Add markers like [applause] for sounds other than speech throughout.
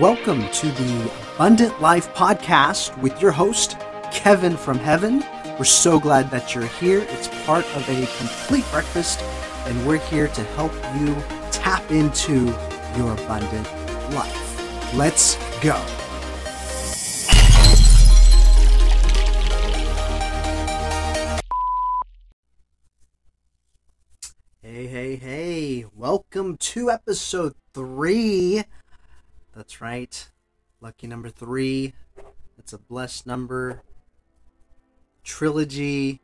Welcome to the Abundant Life Podcast with your host, Kevin from Heaven. We're so glad that you're here. It's part of a complete breakfast, and we're here to help you tap into your abundant life. Let's go. Welcome to episode three. That's right. Lucky number three. It's a blessed number. Trilogy.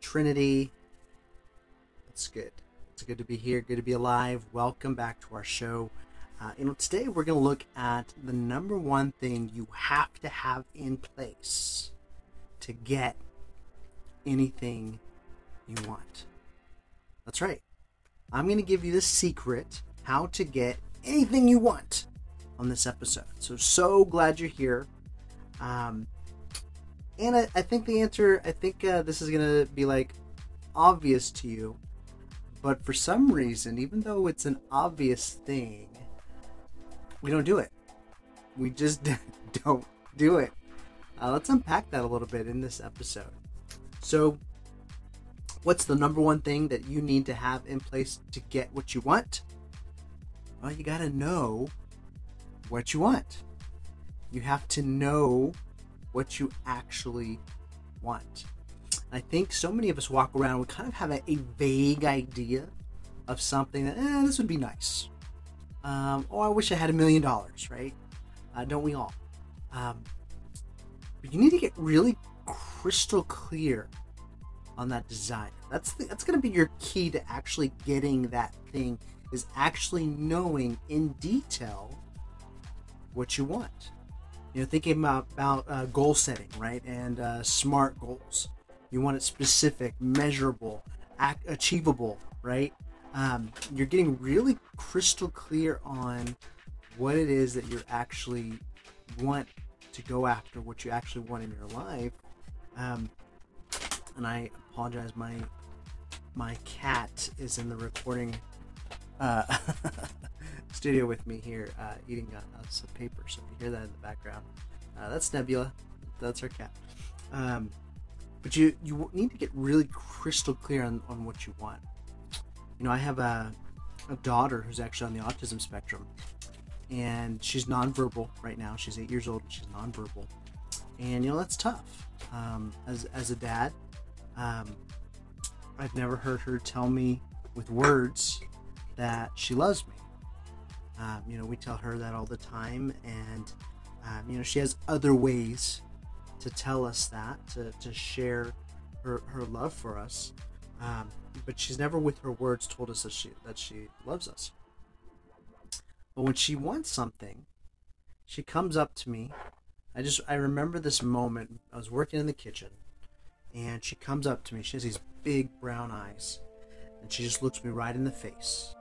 Trinity. It's good. It's good to be here. Good to be alive. Welcome back to our show. Uh, you know, today we're going to look at the number one thing you have to have in place to get anything you want. That's right. I'm going to give you the secret how to get anything you want on this episode. So, so glad you're here. Um, and I, I think the answer, I think uh, this is going to be like obvious to you. But for some reason, even though it's an obvious thing, we don't do it. We just [laughs] don't do it. Uh, let's unpack that a little bit in this episode. So, what's the number one thing that you need to have in place to get what you want? Well, you got to know what you want. You have to know what you actually want. I think so many of us walk around, we kind of have a, a vague idea of something that, eh, this would be nice. Um, oh, I wish I had a million dollars, right? Uh, don't we all? Um, but you need to get really crystal clear on that desire. That's the, that's going to be your key to actually getting that thing is actually knowing in detail what you want. You know, thinking about about uh, goal setting, right, and uh, smart goals. You want it specific, measurable, ac- achievable, right? Um, you're getting really crystal clear on what it is that you actually want to go after, what you actually want in your life. Um, and I apologize, my my cat is in the recording uh, [laughs] studio with me here, uh, eating a, a, some paper. So if you hear that in the background, uh, that's Nebula. That's our cat. Um, but you you need to get really crystal clear on, on what you want. You know, I have a, a daughter who's actually on the autism spectrum, and she's nonverbal right now. She's eight years old and she's nonverbal, and you know that's tough. Um, as as a dad, um, I've never heard her tell me with words that she loves me. Um, you know, we tell her that all the time, and um, you know, she has other ways to tell us that, to, to share her, her love for us. Um, but she's never, with her words, told us that she that she loves us. But when she wants something, she comes up to me. I just I remember this moment. I was working in the kitchen, and she comes up to me. She has these big brown eyes, and she just looks me right in the face.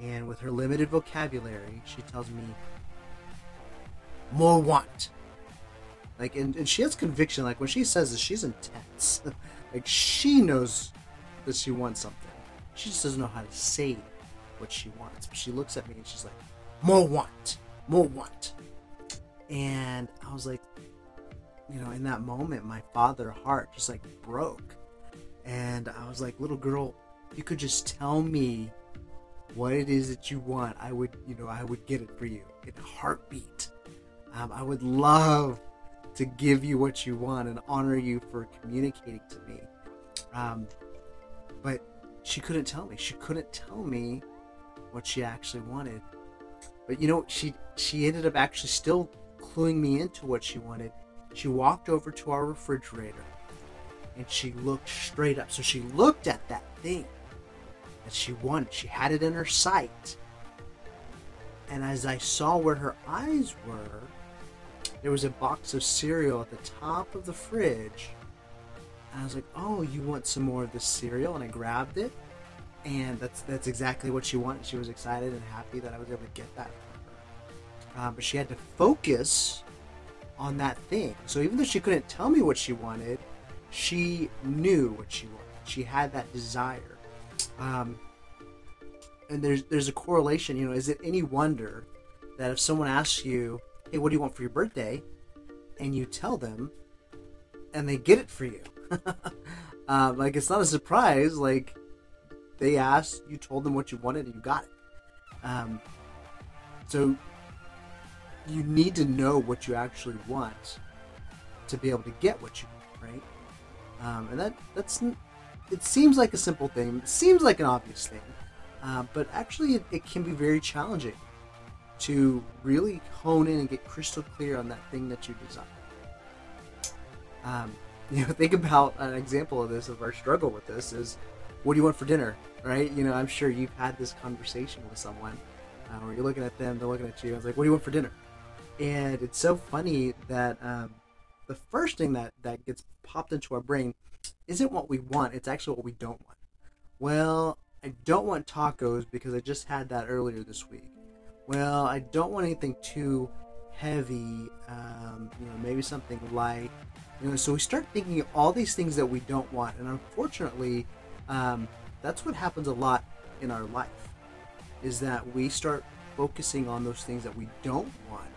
And with her limited vocabulary, she tells me, "More want." Like, and, and she has conviction. Like when she says this, she's intense. [laughs] like she knows that she wants something. She just doesn't know how to say what she wants. But she looks at me and she's like, "More want, more want." And I was like, you know, in that moment, my father heart just like broke. And I was like, little girl, you could just tell me what it is that you want. I would, you know, I would get it for you in a heartbeat. Um, I would love to give you what you want and honor you for communicating to me. Um, but she couldn't tell me. She couldn't tell me what she actually wanted. But you know, she she ended up actually still cluing me into what she wanted she walked over to our refrigerator and she looked straight up. So she looked at that thing that she wanted. She had it in her sight. And as I saw where her eyes were, there was a box of cereal at the top of the fridge. And I was like, "Oh, you want some more of this cereal?" And I grabbed it, and that's that's exactly what she wanted. She was excited and happy that I was able to get that for her. Um, but she had to focus on that thing. So even though she couldn't tell me what she wanted, she knew what she wanted. She had that desire. Um, and there's there's a correlation. You know, is it any wonder that if someone asks you, "Hey, what do you want for your birthday?" and you tell them, and they get it for you, um, [laughs] like it's not a surprise. Like they asked, you told them what you wanted, and you got it. Um, so you need to know what you actually want to be able to get what you want, right? Um, and that that's it seems like a simple thing, it seems like an obvious thing, uh, but actually it, it, can be very challenging to really hone in and get crystal clear on that thing that you desire. Um, [laughs] you know, think about an example of this of our struggle with this is, what do you want for dinner, right? You know, I'm sure you've had this conversation with someone uh, where you're looking at them, they're looking at you. I was like, what do you want for dinner? And it's so funny that um, the first thing that that gets popped into our brain isn't what we want it's actually what we don't want. Well i don't want tacos because i just had that earlier this week. Well i don't want anything too heavy um, you know maybe something light. You know so we start thinking of all these things that we don't want and unfortunately um, that's what happens a lot in our life is that we start focusing on those things that we don't want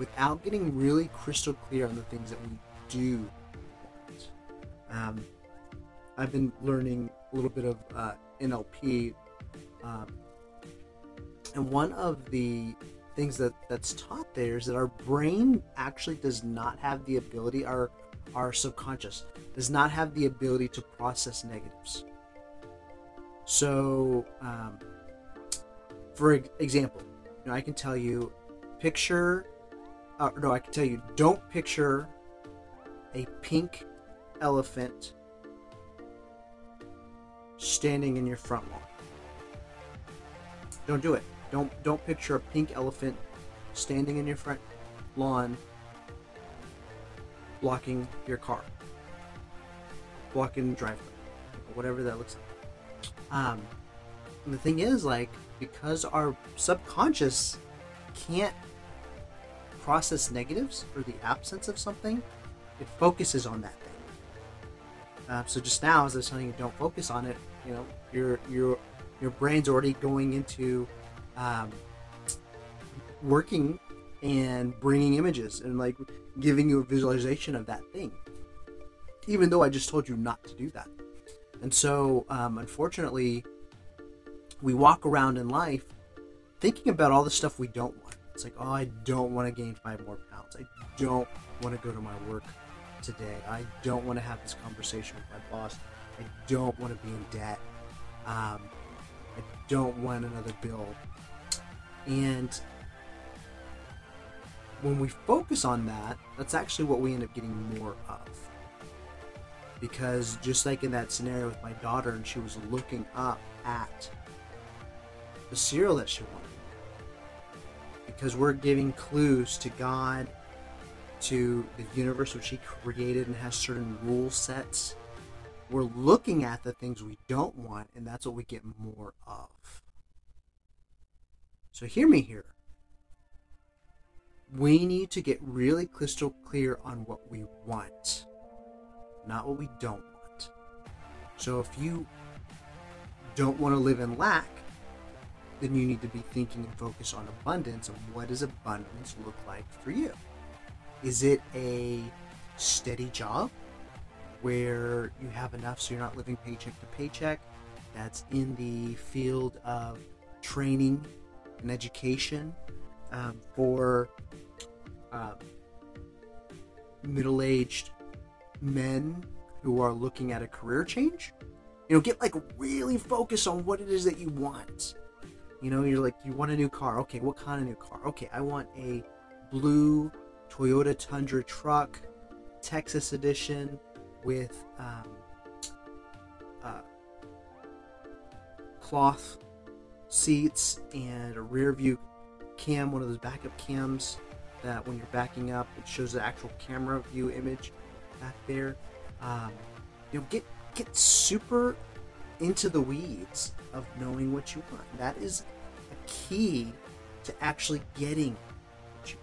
without getting really crystal clear on the things that we do. Um, I've been learning a little bit of uh, NLP, um, and one of the things that that's taught there is that our brain actually does not have the ability, our our subconscious does not have the ability to process negatives. So, um, for example, you know, I can tell you, picture uh, no, I can tell you, don't picture a pink elephant standing in your front lawn. Don't do it. Don't don't picture a pink elephant standing in your front lawn blocking your car. Blocking the driveway. Whatever that looks like. Um and the thing is like because our subconscious can't process negatives or the absence of something, it focuses on that thing. Uh, so just now, as I was telling you, don't focus on it. You know, your your your brain's already going into um, working and bringing images and like giving you a visualization of that thing, even though I just told you not to do that. And so, um, unfortunately, we walk around in life thinking about all the stuff we don't want it's like, oh, I don't want to gain five more pounds. I don't want to go to my work today. I don't want to have this conversation with my boss. I don't want to be in debt. Um, I don't want another bill. And when we focus on that, that's actually what we end up getting more of. Because just like in that scenario with my daughter, and she was looking up at the cereal that she wanted because we're giving clues to God, to the universe which He created and has certain rule sets. We're looking at the things we don't want, and that's what we get more of. So, hear me here. We need to get really crystal clear on what we want, not what we don't want. So, if you don't want to live in lack, then you need to be thinking and focus on abundance and what does abundance look like for you? Is it a steady job where you have enough so you're not living paycheck to paycheck? That's in the field of training and education um, for uh, middle aged men who are looking at a career change. You know, get like really focused on what it is that you want you know, you're like, you want a new car. Okay, what kind of new car? Okay, I want a blue Toyota Tundra truck, Texas edition, with um, uh, cloth seats and a rear view cam, one of those backup cams that when you're backing up, it shows the actual camera view image back there. Um, you know, get get super into the weeds of knowing what you want. That is a key to actually getting what you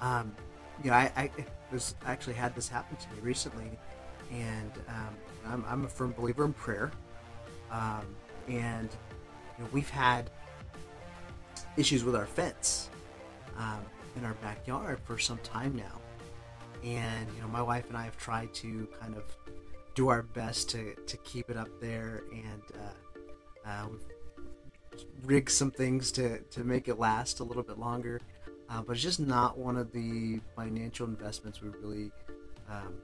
want. Um, you know, I, I was actually had this happen to me recently, and um, I'm, I'm, a firm believer in prayer. Um, and you know, we've had issues with our fence um, in our backyard for some time now, and you know, my wife and I have tried to kind of do our best to to keep it up there, and uh, uh, we've rigged some things to to make it last a little bit longer. Uh, but it's just not one of the financial investments we really um,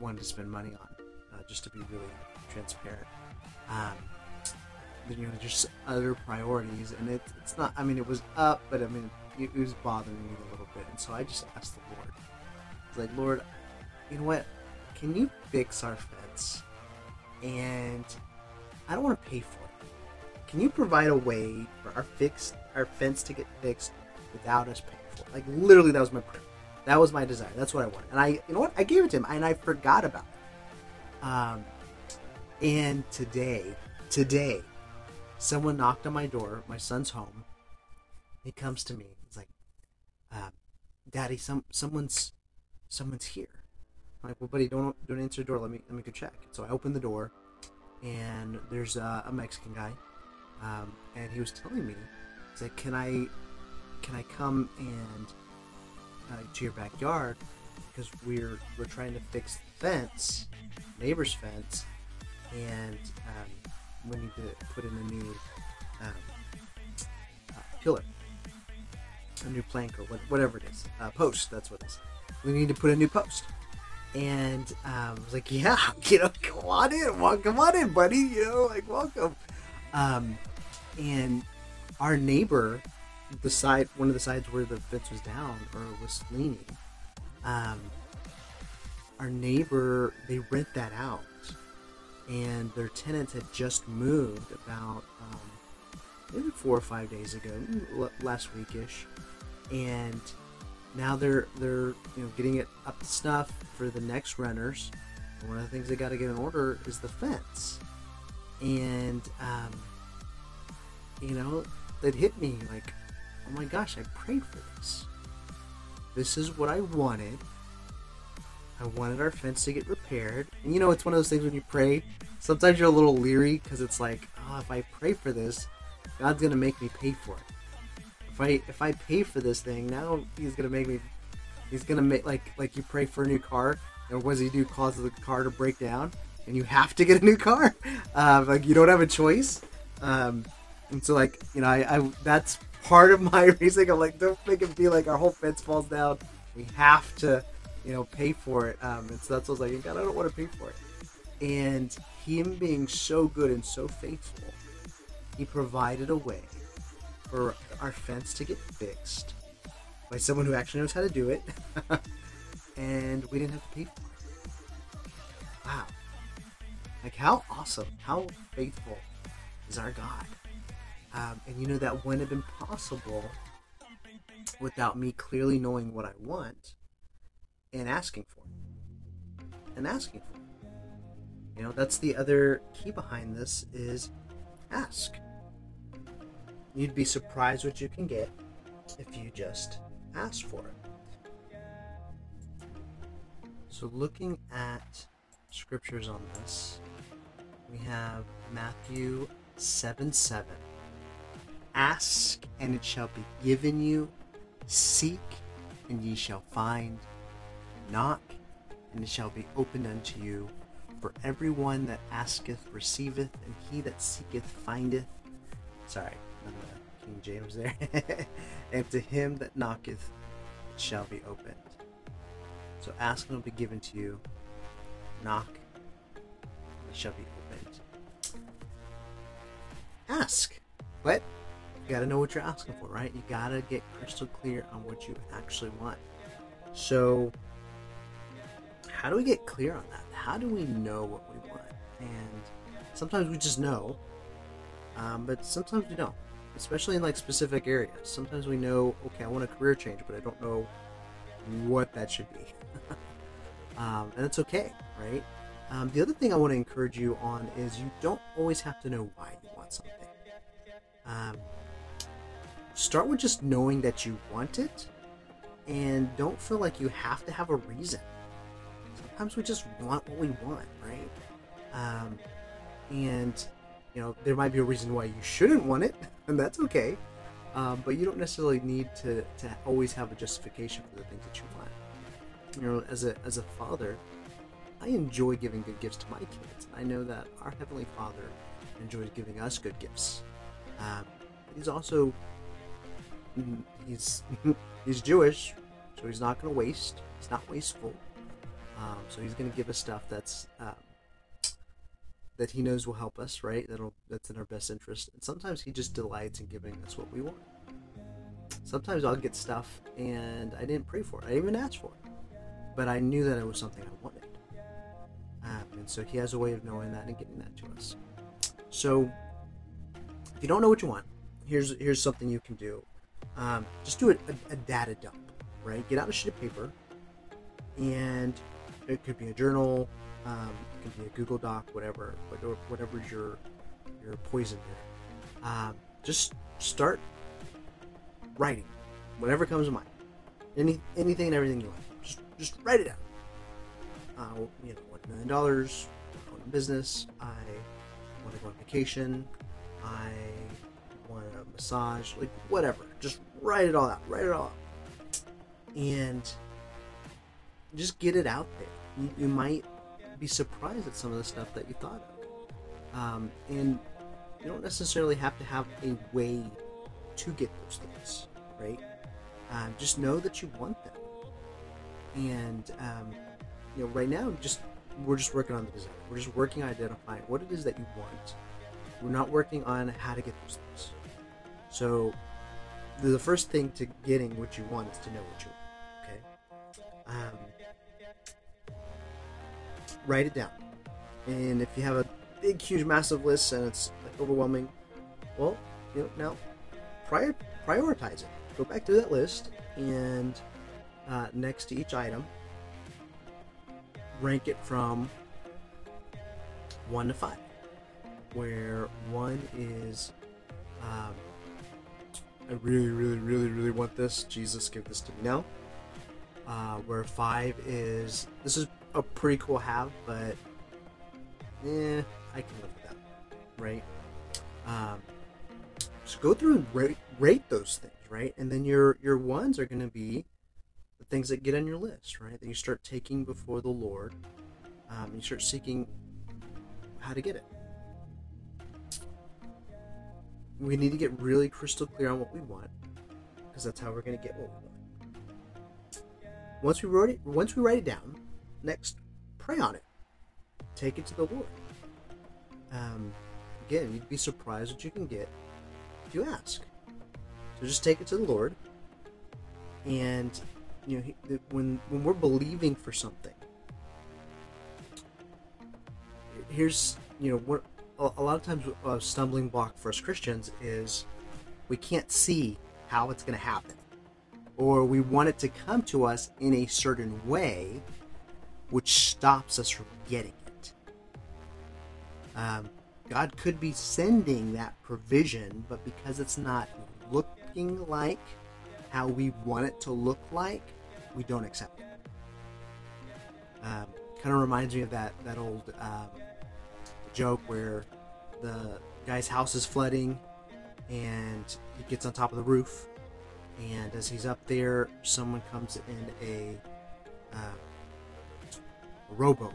wanted to spend money on, uh, just to be really transparent. Um, you know, just other priorities, and it, it's not. I mean, it was up, but I mean, it, it was bothering me a little bit, and so I just asked the Lord. Like, Lord, you know what? Can you fix our fence? And I don't want to pay for it. Can you provide a way for our fix our fence to get fixed without us paying for it? Like literally, that was my prayer. That was my desire. That's what I wanted. And I, you know what? I gave it to him, and I forgot about it. Um, and today, today, someone knocked on my door. My son's home. He comes to me. He's like, uh, "Daddy, some someone's someone's here." I'm like, "Well, buddy, don't don't answer the door. Let me let me go check." So I open the door, and there's a, a Mexican guy, um, and he was telling me, he's like, "Can I can I come and uh, to your backyard because we're we're trying to fix the fence, neighbor's fence, and um, we need to put in a new um, uh, pillar, a new plank or what, whatever it is, uh, post. That's what it is. We need to put a new post." And um, I was like, "Yeah, [laughs] you know, come on in, well, come on in, buddy. You know, like welcome." Um, and our neighbor the side, one of the sides where the fence was down or was leaning, um, our neighbor they rent that out, and their tenants had just moved about um, maybe four or five days ago, last weekish, and now they're they're you know getting it up to snuff for the next renters. And one of the things they got to get in order is the fence, and um, you know it hit me like oh my gosh, I prayed for this. This is what I wanted. I wanted our fence to get repaired. And you know, it's one of those things when you pray, sometimes you're a little leery because it's like, oh, if I pray for this, God's gonna make me pay for it. I if I pay for this thing, now He's gonna make me. He's gonna make like like you pray for a new car, and what does He do? Cause the car to break down, and you have to get a new car. [laughs] Uh, like you don't have a choice. Um, and so like you know, I, I that's part of my [laughs] reasoning. I'm like, don't make it be like our whole fence falls down. We have to, you know, pay for it. Um, and so that's what I was like, God, I don't want to pay for it. And him being so good and so faithful, he provided a way for our fence to get fixed by someone who actually knows how to do it. [laughs] and we didn't have to pay for it. Wow. Like, how awesome, how faithful is our God? Um, and you know, that wouldn't have been possible without me clearly knowing what I want and asking for it. And asking for it. You know, that's the other key behind this is ask. You'd be surprised what you can get if you just ask for it. So, looking at scriptures on this, we have Matthew 7 7. Ask, and it shall be given you. Seek, and ye shall find. Knock, and it shall be opened unto you. For everyone that asketh receiveth, and he that seeketh findeth. Sorry, King James there. [laughs] and to him that knocketh, it shall be opened. So ask, and it will be given to you. Knock, it shall be opened. Ask. What? You gotta know what you're asking for, right? You gotta get crystal clear on what you actually want. So, how do we get clear on that? How do we know what we want? And sometimes we just know, um, but sometimes we don't, especially in like specific areas. Sometimes we know, okay, I want a career change, but I don't know what that should be. [laughs] um, and that's okay, right? Um, the other thing I want to encourage you on is you don't always have to know why you want something. Um, start with just knowing that you want it and don't feel like you have to have a reason. Sometimes we just want what we want, right? Um, and You know, there might be a reason why you shouldn't want it, [laughs] and that's okay. Um, but you don't necessarily need to, to always have a justification for the things that you want. You know, as a as a father, I enjoy giving good gifts to my kids. I know that our heavenly Father enjoys giving us good gifts. Um, he's also he's [laughs] he's Jewish, so he's not going to waste. He's not wasteful. Um, so he's going to give us stuff that's um, that he knows will help us, right? That'll that's in our best interest. And sometimes he just delights in giving us what we want. Sometimes I'll get stuff and I didn't pray for it. I didn't even ask for it, but I knew that it was something I wanted. Um, and so he has a way of knowing that and getting that to us. So if you don't know what you want, here's here's something you can do. Um, just do a, a, a data dump, right? Get out a sheet of paper, and it could be a journal, um, it could be a Google Doc, whatever, whatever's your your poison there. Um, just start writing, whatever comes to mind. Any anything and everything you want. Just just write it down. Uh, you know, one million dollars, I own a business. I want to go on vacation. I want a massage, like whatever. Just write it all out. Write it all out, and just get it out there. You, you might be surprised at some of the stuff that you thought of, um, and you don't necessarily have to have a way to get those things, right? Um, just know that you want them, and um, you know, right now, just we're just working on the design. We're just working on identifying what it is that you want. We're not working on how to get those things. So, the first thing to getting what you want is to know what you want. Okay. Um, write it down, and if you have a big, huge, massive list and it's like, overwhelming, well, you know, now prior prioritize it. Go back to that list and uh, next to each item, rank it from one to five, where one is um, I really, really, really, really want this. Jesus, give this to me now. Uh, where five is this is a pretty cool have, but eh, I can live with that, right? Um, so go through and rate, rate those things, right? And then your your ones are going to be the things that get on your list, right? That you start taking before the Lord. Um, you start seeking how to get it. We need to get really crystal clear on what we want, because that's how we're going to get what we want. Once we wrote it, once we write it down, next pray on it. Take it to the Lord. Um, again, you'd be surprised what you can get if you ask. So just take it to the Lord, and you know, he, when when we're believing for something, here's you know what a lot of times a stumbling block for us Christians is we can't see how it's going to happen, or we want it to come to us in a certain way, which stops us from getting it. Um, God could be sending that provision, but because it's not looking like how we want it to look like, we don't accept it. Um, kind of reminds me of that that old um, joke where the guy's house is flooding and he gets on top of the roof and as he's up there someone comes in a, uh, a rowboat.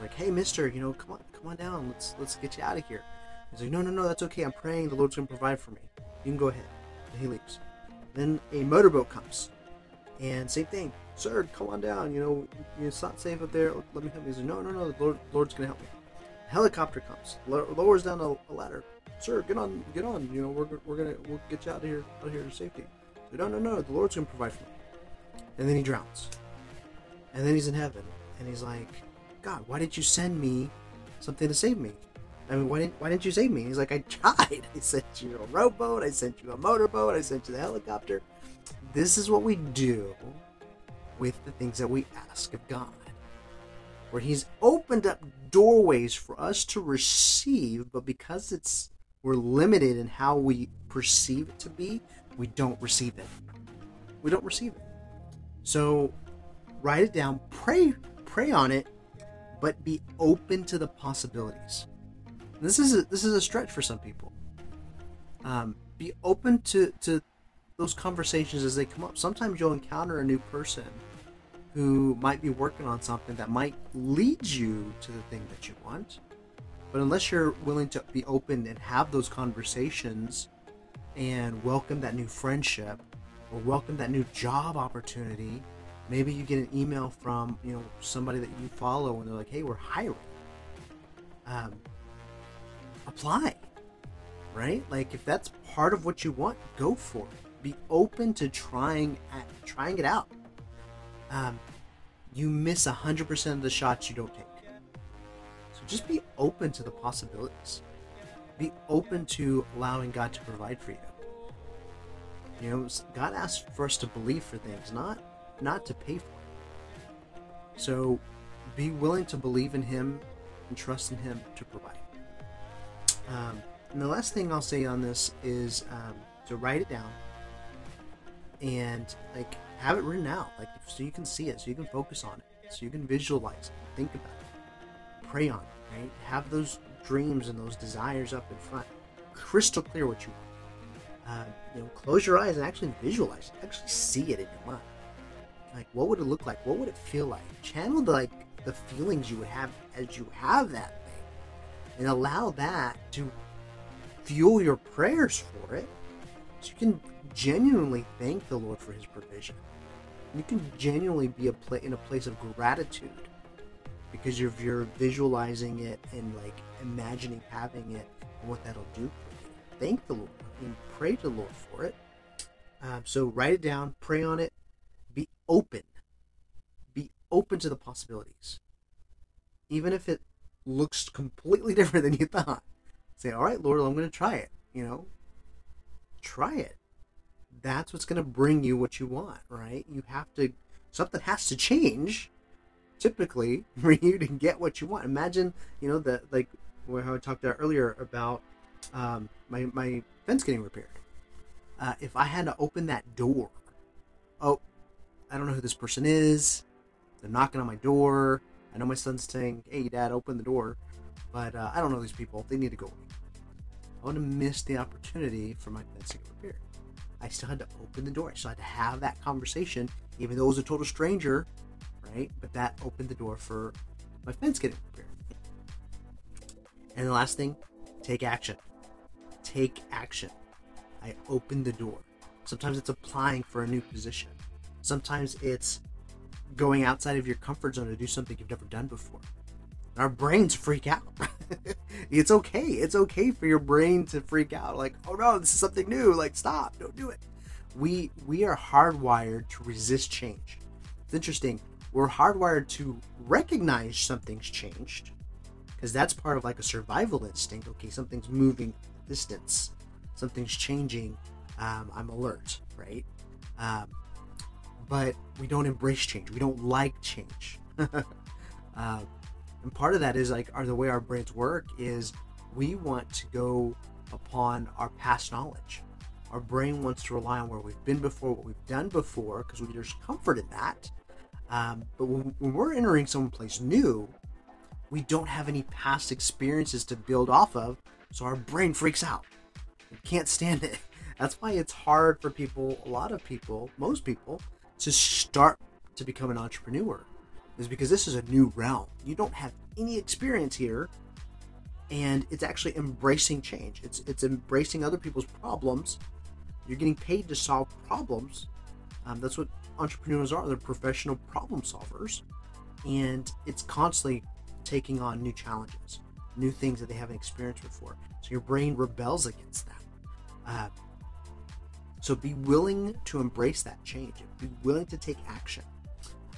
Like hey mister you know come on come on down. Let's let's get you out of here. He's like no no no that's okay. I'm praying the lord's gonna provide for me. You can go ahead. And he leaves. Then a motorboat comes. And same thing. Sir come on down. You know it's not safe up there. Let me help you. He's like no no no. The Lord, lord's gonna help me. Helicopter comes, lowers down a, ladder. Sir, get on, get on. You know, we're, we're gonna we'll get you out of here, out of here to safety. So, no, no, no. The Lord's gonna provide for me. And then he drowns. And then he's in heaven, and he's like, God, why did you send me something to save me? I mean, why didn't why didn't you save me? he's like, I [laughs] tried. I sent you a rowboat. I sent you a motorboat. I sent you the helicopter. This is what we do with the things that we ask of God where he's opened up doorways for us to receive, but because it's we're limited in how we perceive it to be, we don't receive it. We don't receive it. So write it down, pray, pray on it, but be open to the possibilities. This is a, this is a stretch for some people. Um, be open to to those conversations as they come up. Sometimes you'll encounter a new person who might be working on something that might lead you to the thing that you want. But unless you're willing to be open and have those conversations and welcome that new friendship or welcome that new job opportunity, maybe you get an email from you know somebody that you follow and they're like, "Hey, we're hiring." Um, apply, right? Like if that's part of what you want, go for it. Be open to trying at, trying it out um, you miss 100% of the shots you don't take. So just be open to the possibilities. Be open to allowing God to provide for you. You know, God asks for us to believe for things, not not to pay for it. So be willing to believe in Him and trust in Him to provide. Um, and the last thing I'll say on this is um, to write it down and like have it written out, like so you can see it, so you can focus on it, so you can visualize it, think about it, pray on it, right? Have those dreams and those desires up in front, crystal clear what you want. Uh, you know, close your eyes and actually visualize it, actually see it in your mind. Like, what would it look like? What would it feel like? Channel the, like the feelings you would have as you have that thing, and allow that to fuel your prayers for it, so you can genuinely thank the Lord for His provision. You can genuinely be a pla- in a place of gratitude because you're, you're visualizing it and like imagining having it and what that'll do for you. Thank the Lord and pray to the Lord for it. Um, so write it down, pray on it, open. Be open to the possibilities. Even if it looks completely [laughs] different than you thought. Say, all right, Lord, I'm going to try it. You know, try it that's what's going to bring you what you want, right? You have to, something has to change typically [laughs] for you to get what you want. Imagine, you know, that like how I talked about earlier about um, my, my fence getting repaired. Uh, if I had to open that door, oh, I don't know who this person is. They're knocking on my door. I know my son's saying, "Hey, Dad, open the door," but uh, I don't know these people. They need to go away. I want to miss the opportunity for my fence to get repaired. I still had to open the door. I still had to have that conversation, even though it was a total stranger, right? But that opened the door for my fence getting repaired. And the last thing, take action. Take action. I opened the door. Sometimes it's applying for a new position. Sometimes it's going outside of your comfort zone to do something you've never done before. Our brains freak out. [laughs] it's okay. It's okay for your brain to freak out. Like, oh no, this is something new. Like, stop. Don't do it. We we are hardwired to resist change. It's interesting. We're hardwired to recognize something's changed because that's part of like a survival instinct. Okay, something's moving distance. Something's changing. Um, I'm alert, right? Um, but we don't embrace change. We don't like change. [laughs] uh, and part of that is like are the way our brains work is we want to go upon our past knowledge our brain wants to rely on where we've been before what we've done before because there's comfort in that um, but when, when we're entering someplace new we don't have any past experiences to build off of so our brain freaks out we can't stand it [laughs] that's why it's hard for people a lot of people most people to start to become an entrepreneur is because this is a new realm. You don't have any experience here, and it's actually embracing change. It's it's embracing other people's problems. You're getting paid to solve problems. Um, that's what entrepreneurs are. They're professional problem solvers, and it's constantly taking on new challenges, new things that they haven't experienced before. So your brain rebels against that. Uh, so be willing to embrace that change. Be willing to take action.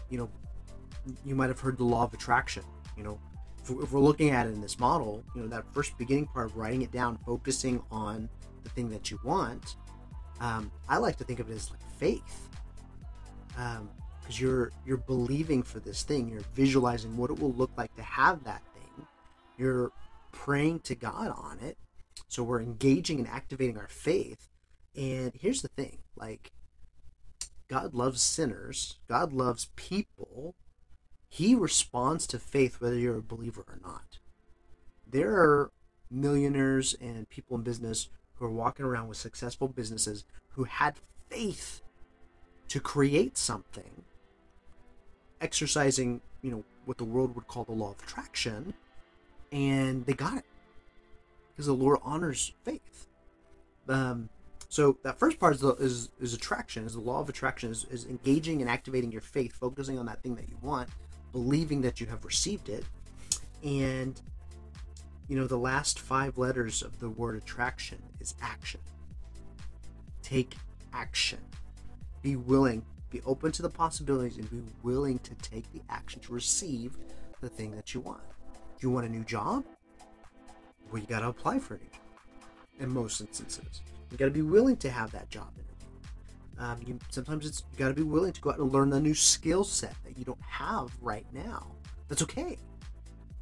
You know, you might have heard the law of attraction. You know, if we're looking at it in this model, you know, that first beginning part of writing it down, focusing on the thing that you want, um, I like to think of it as like faith, because um, you're you're believing for this thing, you're visualizing what it will look like to have that thing, you're praying to God on it, so we're engaging and activating our faith. And here's the thing, like God loves sinners, God loves people he responds to faith whether you're a believer or not. There are millionaires and people in business who are walking around with successful businesses who had faith to create something, exercising, you know, what the world would call the law of attraction, and they got it because the Lord honors faith. Um, so that first part is, the, is, is attraction, is the law of attraction, is, is engaging and activating your faith, focusing on that thing that you want, believing that you have received it, and you know the last five letters of the word attraction is action. Take action. Be willing, be open to the possibilities, and be willing to take the action to receive the thing that you want. You want a new job? Well, you got to apply for it. In most instances, you got to be willing to have that job interview. Um, you, sometimes it's you got to be willing to go out and learn a new skill set that you don't have right now. That's okay.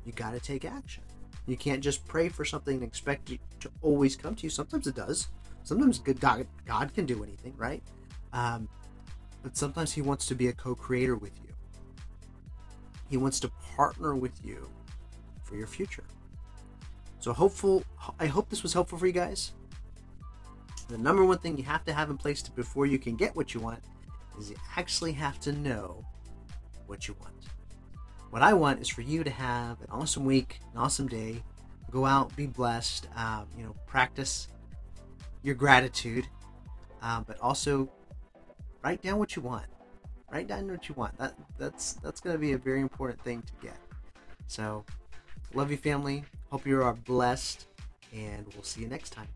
You got to take action. You can't just pray for something and expect it to always come to you. Sometimes it does. Sometimes God, God can do anything, right? Um, but sometimes He wants to be a co-creator with you. He wants to partner with you for your future. So hopeful. I hope this was helpful for you guys. The number one thing you have to have in place before you can get what you want is you actually have to know what you want. What I want is for you to have an awesome week, an awesome day. Go out, be blessed. Um, you know, practice your gratitude, um, but also write down what you want. Write down what you want. That that's that's going to be a very important thing to get. So, love you, family. Hope you are blessed, and we'll see you next time.